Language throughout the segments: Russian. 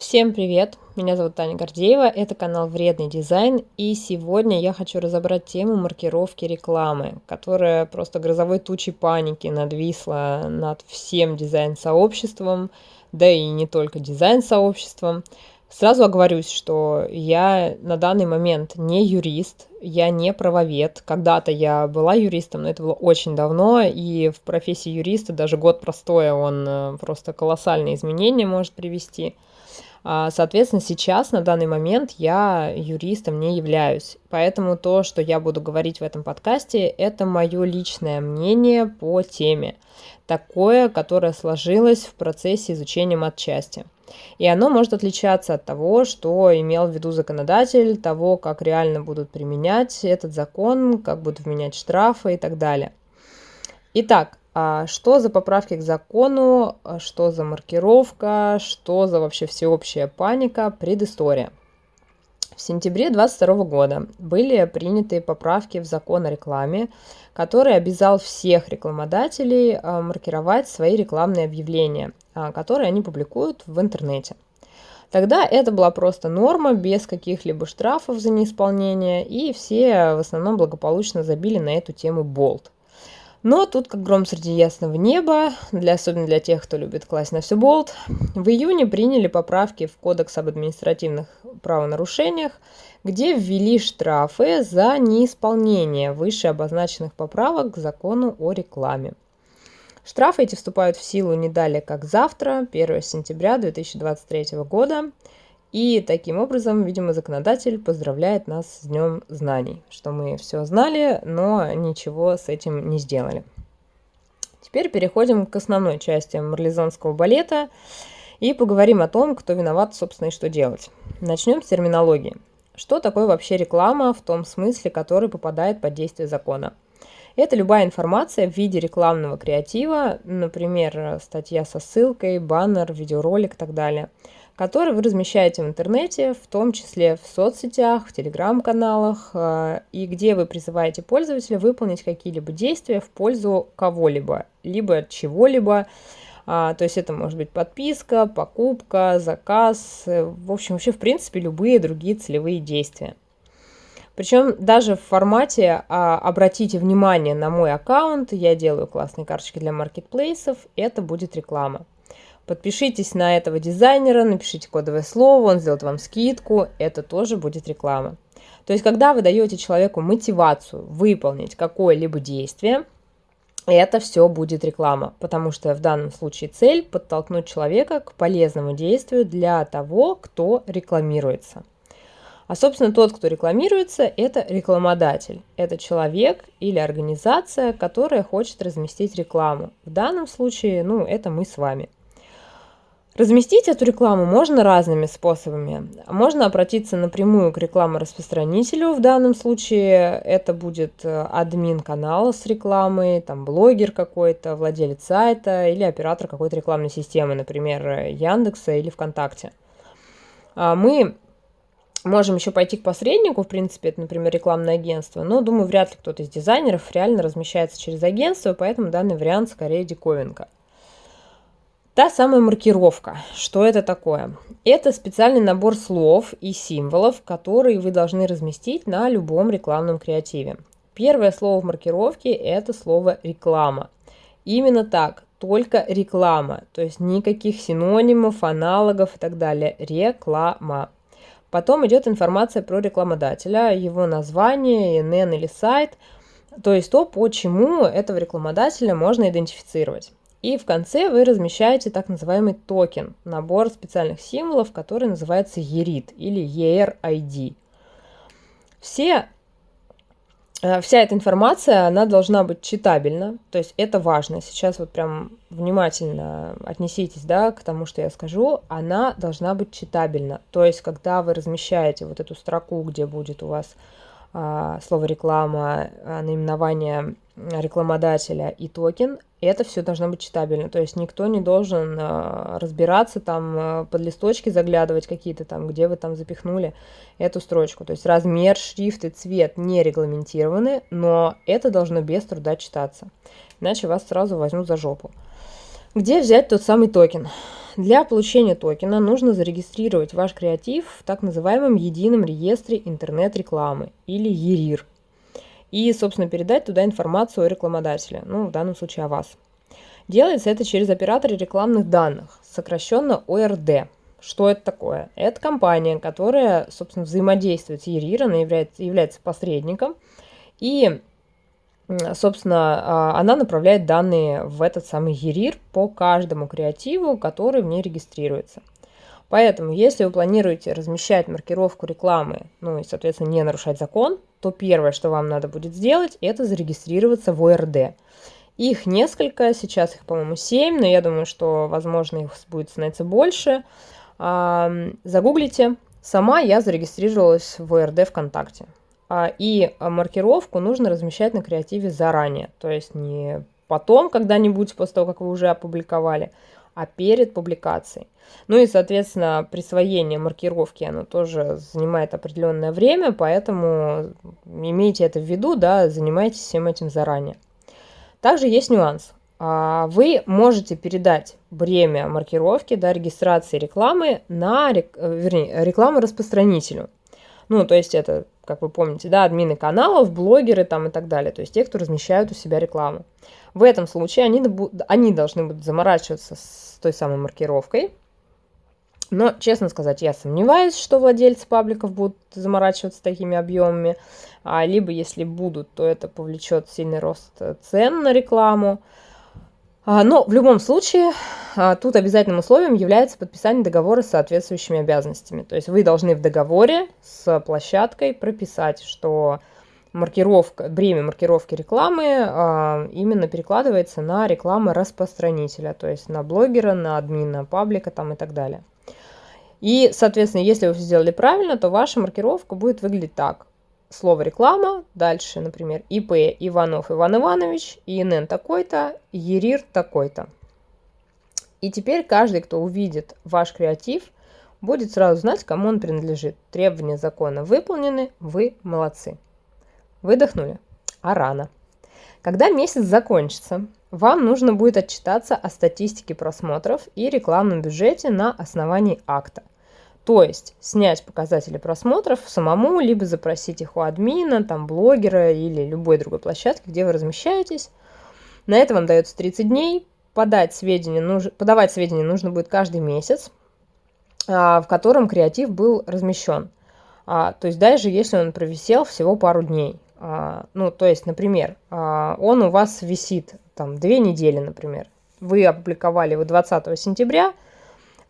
Всем привет! Меня зовут Таня Гордеева, это канал Вредный дизайн, и сегодня я хочу разобрать тему маркировки рекламы, которая просто грозовой тучей паники надвисла над всем дизайн-сообществом, да и не только дизайн-сообществом. Сразу оговорюсь, что я на данный момент не юрист, я не правовед. Когда-то я была юристом, но это было очень давно, и в профессии юриста даже год простоя он э, просто колоссальные изменения может привести – соответственно, сейчас, на данный момент, я юристом не являюсь. Поэтому то, что я буду говорить в этом подкасте, это мое личное мнение по теме. Такое, которое сложилось в процессе изучения матчасти. И оно может отличаться от того, что имел в виду законодатель, того, как реально будут применять этот закон, как будут вменять штрафы и так далее. Итак, а что за поправки к закону, а что за маркировка, что за вообще всеобщая паника, предыстория. В сентябре 2022 года были приняты поправки в закон о рекламе, который обязал всех рекламодателей а, маркировать свои рекламные объявления, которые они публикуют в интернете. Тогда это была просто норма, без каких-либо штрафов за неисполнение, и все в основном благополучно забили на эту тему болт – но тут, как гром среди ясного неба, для, особенно для тех, кто любит класть на все болт, в июне приняли поправки в Кодекс об административных правонарушениях, где ввели штрафы за неисполнение выше обозначенных поправок к закону о рекламе. Штрафы эти вступают в силу не далее, как завтра, 1 сентября 2023 года, и таким образом, видимо, законодатель поздравляет нас с Днем знаний, что мы все знали, но ничего с этим не сделали. Теперь переходим к основной части марлезонского балета и поговорим о том, кто виноват, собственно, и что делать. Начнем с терминологии. Что такое вообще реклама в том смысле, который попадает под действие закона? Это любая информация в виде рекламного креатива, например, статья со ссылкой, баннер, видеоролик и так далее – который вы размещаете в интернете, в том числе в соцсетях, в телеграм-каналах, э, и где вы призываете пользователя выполнить какие-либо действия в пользу кого-либо, либо чего-либо. А, то есть это может быть подписка, покупка, заказ, э, в общем, вообще, в принципе, любые другие целевые действия. Причем даже в формате а, «обратите внимание на мой аккаунт», я делаю классные карточки для маркетплейсов, это будет реклама. Подпишитесь на этого дизайнера, напишите кодовое слово, он сделает вам скидку, это тоже будет реклама. То есть, когда вы даете человеку мотивацию выполнить какое-либо действие, это все будет реклама, потому что в данном случае цель подтолкнуть человека к полезному действию для того, кто рекламируется. А, собственно, тот, кто рекламируется, это рекламодатель. Это человек или организация, которая хочет разместить рекламу. В данном случае, ну, это мы с вами – Разместить эту рекламу можно разными способами. Можно обратиться напрямую к рекламораспространителю. В данном случае это будет э, админ канала с рекламой, там блогер какой-то, владелец сайта или оператор какой-то рекламной системы, например, Яндекса или ВКонтакте. А мы можем еще пойти к посреднику, в принципе, это, например, рекламное агентство, но, думаю, вряд ли кто-то из дизайнеров реально размещается через агентство, поэтому данный вариант скорее диковинка. Та самая маркировка. Что это такое? Это специальный набор слов и символов, которые вы должны разместить на любом рекламном креативе. Первое слово в маркировке – это слово «реклама». Именно так, только реклама, то есть никаких синонимов, аналогов и так далее. Реклама. Потом идет информация про рекламодателя, его название, ИНН или сайт, то есть то, по чему этого рекламодателя можно идентифицировать. И в конце вы размещаете так называемый токен, набор специальных символов, который называется ERID или ERID. Все, э, вся эта информация, она должна быть читабельна, то есть это важно. Сейчас вот прям внимательно отнеситесь да, к тому, что я скажу. Она должна быть читабельна. То есть когда вы размещаете вот эту строку, где будет у вас слово реклама, а, наименование рекламодателя и токен, это все должно быть читабельно. То есть никто не должен а, разбираться там, под листочки заглядывать какие-то там, где вы там запихнули эту строчку. То есть размер, шрифт и цвет не регламентированы, но это должно без труда читаться. Иначе вас сразу возьмут за жопу. Где взять тот самый токен? Для получения токена нужно зарегистрировать ваш креатив в так называемом едином реестре интернет-рекламы или ЕРИР и, собственно, передать туда информацию о рекламодателе, ну, в данном случае о вас. Делается это через оператора рекламных данных, сокращенно ОРД. Что это такое? Это компания, которая, собственно, взаимодействует с ЕРИР, она является, является посредником, и, собственно, а, она направляет данные в этот самый ЕРИР по каждому креативу, который в ней регистрируется. Поэтому, если вы планируете размещать маркировку рекламы, ну и, соответственно, не нарушать закон, то первое, что вам надо будет сделать, это зарегистрироваться в ОРД. Их несколько, сейчас их, по-моему, 7, но я думаю, что, возможно, их будет становиться больше. Загуглите. Сама я зарегистрировалась в ОРД ВКонтакте. А, и маркировку нужно размещать на креативе заранее, то есть не потом когда-нибудь, после того, как вы уже опубликовали, а перед публикацией. Ну и, соответственно, присвоение маркировки, оно тоже занимает определенное время, поэтому имейте это в виду, да, занимайтесь всем этим заранее. Также есть нюанс. А, вы можете передать бремя маркировки, да, регистрации рекламы на, вернее, рекламу распространителю. Ну, то есть это, как вы помните, да, админы каналов, блогеры там и так далее, то есть те, кто размещают у себя рекламу. В этом случае они, они должны будут заморачиваться с той самой маркировкой, но, честно сказать, я сомневаюсь, что владельцы пабликов будут заморачиваться такими объемами. А, либо, если будут, то это повлечет сильный рост цен на рекламу. А, но в любом случае, а, тут обязательным условием является подписание договора с соответствующими обязанностями. То есть вы должны в договоре с площадкой прописать, что маркировка, бремя маркировки рекламы а, именно перекладывается на рекламу распространителя, то есть на блогера, на админа паблика там и так далее. И, соответственно, если вы все сделали правильно, то ваша маркировка будет выглядеть так. Слово реклама, дальше, например, ИП Иванов Иван Иванович, ИНН такой-то, ЕРИР такой-то. И теперь каждый, кто увидит ваш креатив, будет сразу знать, кому он принадлежит. Требования закона выполнены, вы молодцы. Выдохнули? А рано. Когда месяц закончится, вам нужно будет отчитаться о статистике просмотров и рекламном бюджете на основании акта. То есть снять показатели просмотров самому, либо запросить их у админа, там, блогера или любой другой площадки, где вы размещаетесь. На это вам дается 30 дней. Подать сведения, нуж... Подавать сведения нужно будет каждый месяц, а, в котором креатив был размещен. А, то есть даже если он провисел всего пару дней. А, ну, то есть, например, он у вас висит там две недели, например. Вы опубликовали его 20 сентября –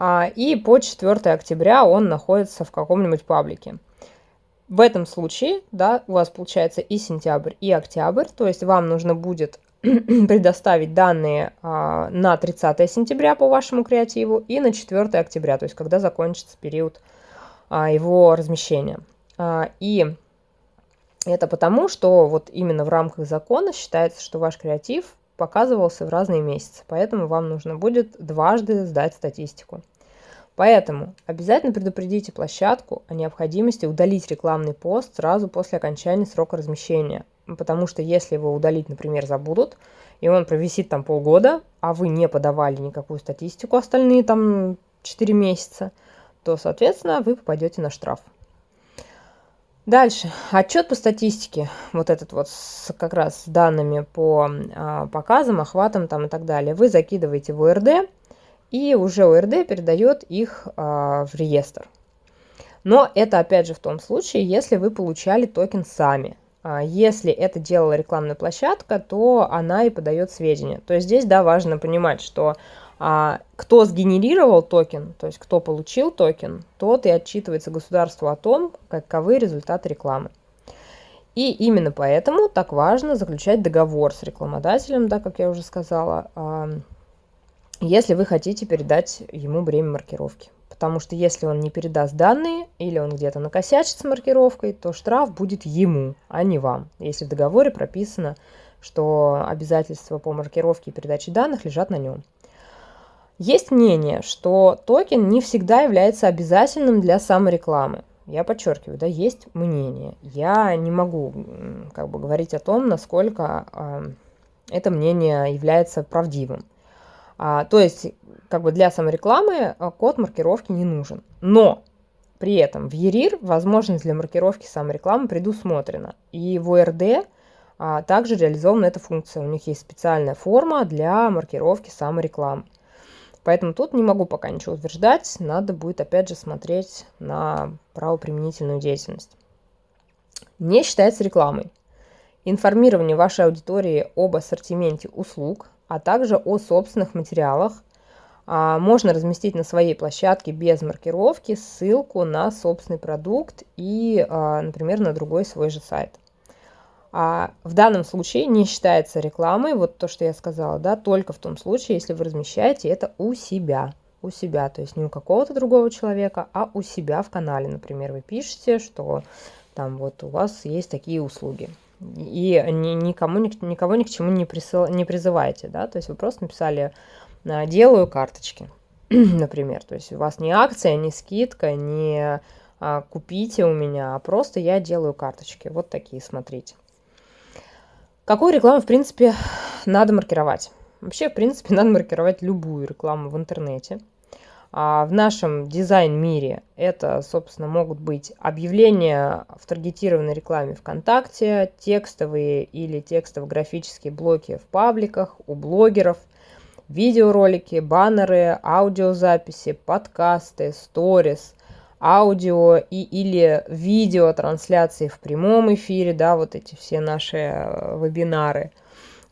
и по 4 октября он находится в каком-нибудь паблике. В этом случае, да, у вас получается и сентябрь, и октябрь, то есть вам нужно будет предоставить данные а, на 30 сентября по вашему креативу и на 4 октября, то есть когда закончится период а, его размещения. А, и это потому, что вот именно в рамках закона считается, что ваш креатив показывался в разные месяцы, поэтому вам нужно будет дважды сдать статистику. Поэтому обязательно предупредите площадку о необходимости удалить рекламный пост сразу после окончания срока размещения. Потому что если его удалить, например, забудут, и он провисит там полгода, а вы не подавали никакую статистику остальные там 4 месяца, то, соответственно, вы попадете на штраф. Дальше. Отчет по статистике. Вот этот вот с, как раз с данными по а, показам, охватам там и так далее. Вы закидываете в ОРД, и уже ОРД передает их а, в реестр. Но это опять же в том случае, если вы получали токен сами. А, если это делала рекламная площадка, то она и подает сведения. То есть здесь, да, важно понимать, что а, кто сгенерировал токен, то есть кто получил токен, тот и отчитывается государству о том, каковы результаты рекламы. И именно поэтому так важно заключать договор с рекламодателем, да, как я уже сказала, а, если вы хотите передать ему бремя маркировки. Потому что если он не передаст данные или он где-то накосячит с маркировкой, то штраф будет ему, а не вам, если в договоре прописано, что обязательства по маркировке и передаче данных лежат на нем. Есть мнение, что токен не всегда является обязательным для саморекламы. Я подчеркиваю, да, есть мнение. Я не могу как бы говорить о том, насколько э, это мнение является правдивым. А, то есть, как бы для саморекламы а, код маркировки не нужен. Но при этом в ERIR возможность для маркировки саморекламы предусмотрена. И в ОРД а, также реализована эта функция. У них есть специальная форма для маркировки саморекламы. Поэтому тут не могу пока ничего утверждать, надо будет опять же смотреть на правоприменительную деятельность. Не считается рекламой. Информирование вашей аудитории об ассортименте услуг, а также о собственных материалах а, можно разместить на своей площадке без маркировки ссылку на собственный продукт и, а, например, на другой свой же сайт. А в данном случае не считается рекламой, вот то, что я сказала, да, только в том случае, если вы размещаете это у себя, у себя, то есть не у какого-то другого человека, а у себя в канале, например, вы пишете, что там вот у вас есть такие услуги, и ни, никому, никого ни к чему не, присыл, не призываете, да, то есть вы просто написали «делаю карточки», например, то есть у вас не акция, не скидка, не а, купите у меня, а просто я делаю карточки, вот такие, смотрите. Какую рекламу, в принципе, надо маркировать? Вообще, в принципе, надо маркировать любую рекламу в интернете. А в нашем дизайн-мире это, собственно, могут быть объявления в таргетированной рекламе ВКонтакте, текстовые или текстово-графические блоки в пабликах, у блогеров, видеоролики, баннеры, аудиозаписи, подкасты, сторис, аудио и или видео трансляции в прямом эфире, да, вот эти все наши э, вебинары,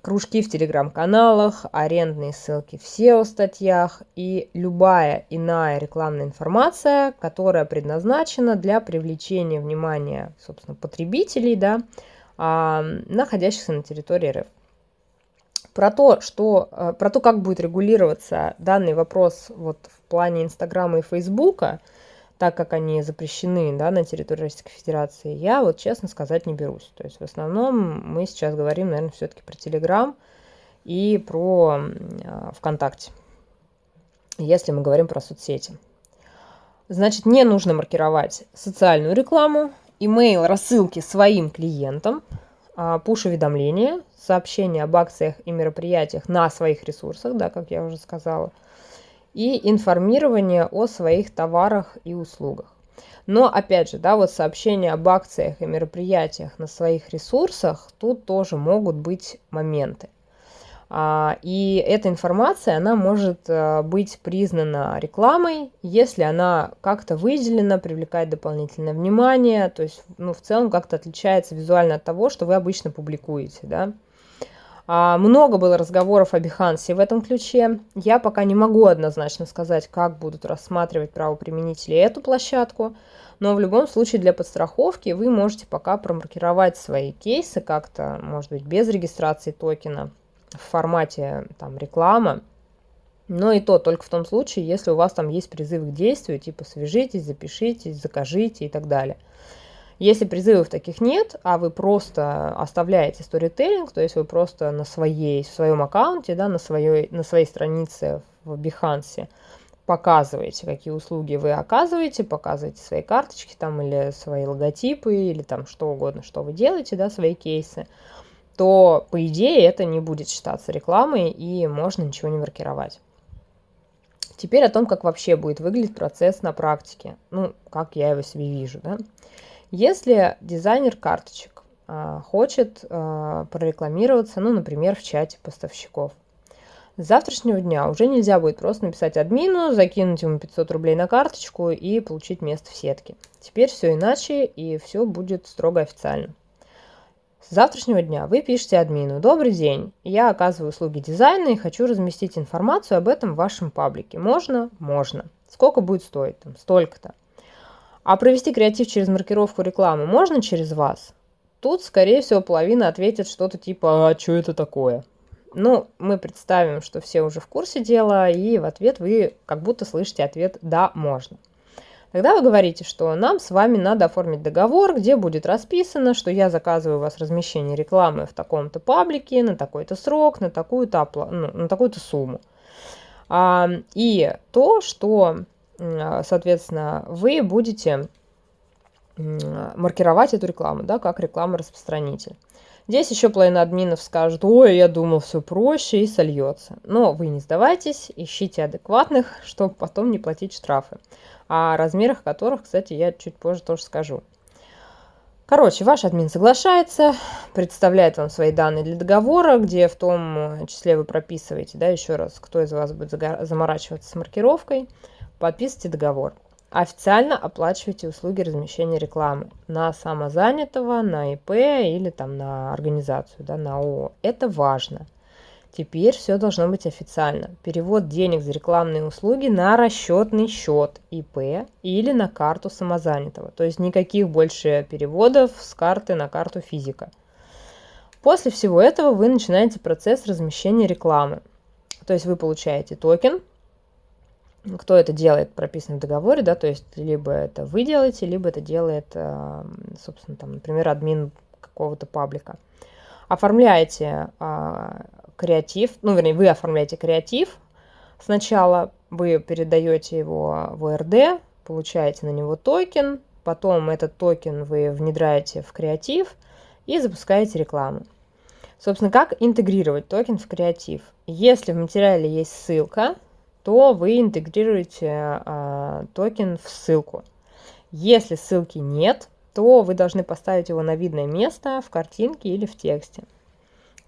кружки в телеграм-каналах, арендные ссылки в SEO-статьях и любая иная рекламная информация, которая предназначена для привлечения внимания, собственно, потребителей, да, а, находящихся на территории РФ. Про то, что, э, про то, как будет регулироваться данный вопрос вот в плане Инстаграма и Фейсбука – так как они запрещены да, на территории Российской Федерации, я вот честно сказать не берусь. То есть в основном мы сейчас говорим, наверное, все-таки про Телеграм и про э, ВКонтакте, если мы говорим про соцсети. Значит, не нужно маркировать социальную рекламу, имейл рассылки своим клиентам, а, пуш-уведомления, сообщения об акциях и мероприятиях на своих ресурсах, да, как я уже сказала – и информирование о своих товарах и услугах. Но опять же, да, вот сообщения об акциях и мероприятиях на своих ресурсах, тут тоже могут быть моменты. А, и эта информация, она может э, быть признана рекламой, если она как-то выделена, привлекает дополнительное внимание, то есть, ну, в целом как-то отличается визуально от того, что вы обычно публикуете, да. А, много было разговоров о Behance в этом ключе. Я пока не могу однозначно сказать, как будут рассматривать правоприменители эту площадку, но в любом случае для подстраховки вы можете пока промаркировать свои кейсы как-то, может быть, без регистрации токена в формате там реклама, но и то только в том случае, если у вас там есть призывы к действию, типа свяжитесь, запишитесь, закажите и так далее. Если призывов таких нет, а вы просто оставляете сторителлинг, то есть вы просто на своей, в своем аккаунте, да, на, своей, на своей странице в Behance показываете, какие услуги вы оказываете, показываете свои карточки там или свои логотипы или там что угодно, что вы делаете, да, свои кейсы, то по идее это не будет считаться рекламой и можно ничего не маркировать. Теперь о том, как вообще будет выглядеть процесс на практике. Ну, как я его себе вижу, да. Если дизайнер карточек а, хочет а, прорекламироваться, ну, например, в чате поставщиков, с завтрашнего дня уже нельзя будет просто написать админу, закинуть ему 500 рублей на карточку и получить место в сетке. Теперь все иначе и все будет строго официально. С завтрашнего дня вы пишете админу «Добрый день, я оказываю услуги дизайна и хочу разместить информацию об этом в вашем паблике. Можно? Можно. Сколько будет стоить? Там, столько-то. А провести креатив через маркировку рекламы можно через вас? Тут, скорее всего, половина ответит что-то типа «А что это такое?». Ну, мы представим, что все уже в курсе дела, и в ответ вы как будто слышите ответ «да, можно». Тогда вы говорите, что нам с вами надо оформить договор, где будет расписано, что я заказываю у вас размещение рекламы в таком-то паблике на такой-то срок, на такую-то, ну, на такую-то сумму. А, и то, что соответственно, вы будете маркировать эту рекламу, да, как реклама-распространитель. Здесь еще половина админов скажут, ой, я думал, все проще и сольется. Но вы не сдавайтесь, ищите адекватных, чтобы потом не платить штрафы. О размерах которых, кстати, я чуть позже тоже скажу. Короче, ваш админ соглашается, представляет вам свои данные для договора, где в том числе вы прописываете, да, еще раз, кто из вас будет заморачиваться с маркировкой, подписывайте договор. Официально оплачивайте услуги размещения рекламы на самозанятого, на ИП или там на организацию, да, на ООО. Это важно. Теперь все должно быть официально. Перевод денег за рекламные услуги на расчетный счет ИП или на карту самозанятого. То есть никаких больше переводов с карты на карту физика. После всего этого вы начинаете процесс размещения рекламы. То есть вы получаете токен. Кто это делает, прописано в договоре, да, то есть либо это вы делаете, либо это делает, собственно, там, например, админ какого-то паблика. Оформляете а, креатив, ну, вернее, вы оформляете креатив, сначала вы передаете его в ОРД, получаете на него токен, потом этот токен вы внедряете в креатив и запускаете рекламу. Собственно, как интегрировать токен в креатив? Если в материале есть ссылка, то вы интегрируете э, токен в ссылку. Если ссылки нет, то вы должны поставить его на видное место в картинке или в тексте.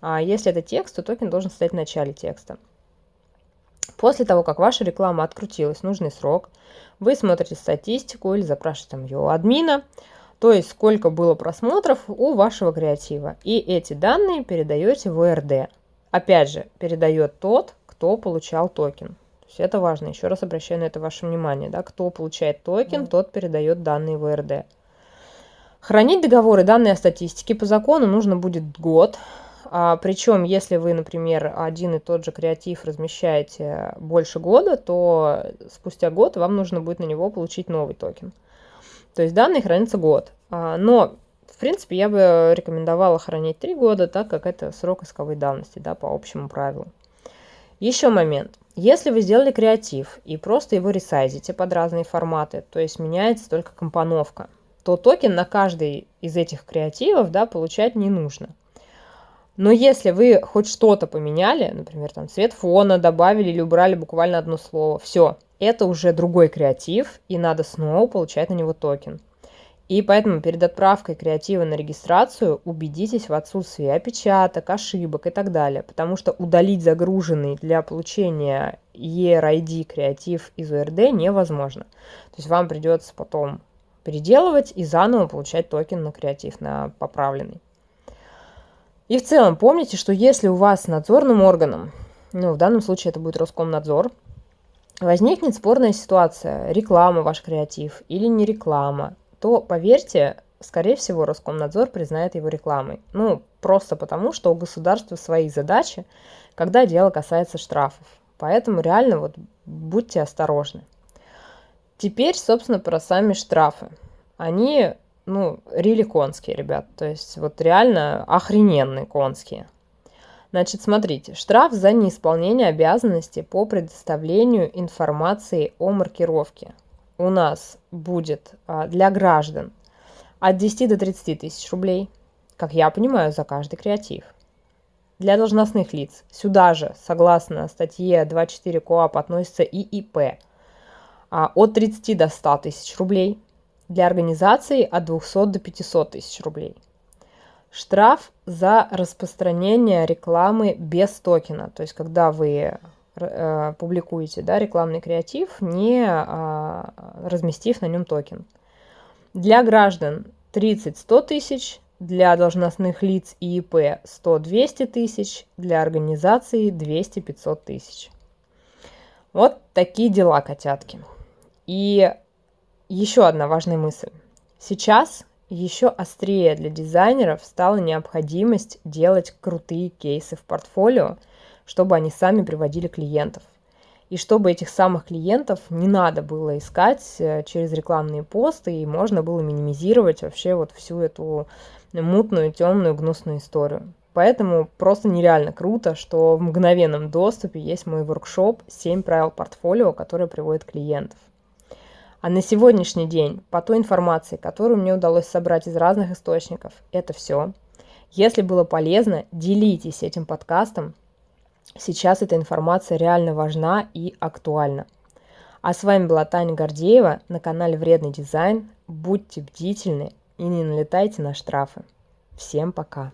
А если это текст, то токен должен стоять в начале текста. После того, как ваша реклама открутилась нужный срок, вы смотрите статистику или запрашиваете там ее у админа, то есть сколько было просмотров у вашего креатива. И эти данные передаете в ОРД. Опять же, передает тот, кто получал токен. То есть это важно. Еще раз обращаю на это ваше внимание. Да? Кто получает токен, тот передает данные в ОРД. Хранить договоры данные о статистике по закону нужно будет год. А, причем, если вы, например, один и тот же креатив размещаете больше года, то спустя год вам нужно будет на него получить новый токен. То есть данные хранятся год. А, но, в принципе, я бы рекомендовала хранить 3 года, так как это срок исковой давности, да, по общему правилу. Еще момент. Если вы сделали креатив и просто его ресайзите под разные форматы, то есть меняется только компоновка, то токен на каждый из этих креативов да, получать не нужно. Но если вы хоть что-то поменяли, например, там цвет фона добавили или убрали буквально одно слово, все, это уже другой креатив, и надо снова получать на него токен. И поэтому перед отправкой креатива на регистрацию убедитесь в отсутствии опечаток, ошибок и так далее, потому что удалить загруженный для получения ERID креатив из УРД невозможно. То есть вам придется потом переделывать и заново получать токен на креатив, на поправленный. И в целом помните, что если у вас надзорным органом, ну, в данном случае это будет Роскомнадзор, возникнет спорная ситуация, реклама ваш креатив или не реклама, то, поверьте, скорее всего, Роскомнадзор признает его рекламой. Ну, просто потому, что у государства свои задачи, когда дело касается штрафов. Поэтому реально вот будьте осторожны. Теперь, собственно, про сами штрафы. Они ну, рили конские, ребят. То есть вот реально охрененные конские. Значит, смотрите, штраф за неисполнение обязанности по предоставлению информации о маркировке у нас будет а, для граждан от 10 до 30 тысяч рублей, как я понимаю, за каждый креатив. Для должностных лиц сюда же, согласно статье 24 КОАП, относится и ИП а, от 30 до 100 тысяч рублей – для организации от 200 до 500 тысяч рублей. Штраф за распространение рекламы без токена, то есть когда вы публикуете да, рекламный креатив, не э, разместив на нем токен. Для граждан 30-100 тысяч, для должностных лиц и ИП 100-200 тысяч, для организации 200-500 тысяч. Вот такие дела, котятки. И еще одна важная мысль. Сейчас еще острее для дизайнеров стала необходимость делать крутые кейсы в портфолио, чтобы они сами приводили клиентов. И чтобы этих самых клиентов не надо было искать э, через рекламные посты, и можно было минимизировать вообще вот всю эту мутную, темную, гнусную историю. Поэтому просто нереально круто, что в мгновенном доступе есть мой воркшоп «7 правил портфолио», который приводит клиентов. А на сегодняшний день, по той информации, которую мне удалось собрать из разных источников, это все. Если было полезно, делитесь этим подкастом. Сейчас эта информация реально важна и актуальна. А с вами была Таня Гордеева на канале Вредный дизайн. Будьте бдительны и не налетайте на штрафы. Всем пока!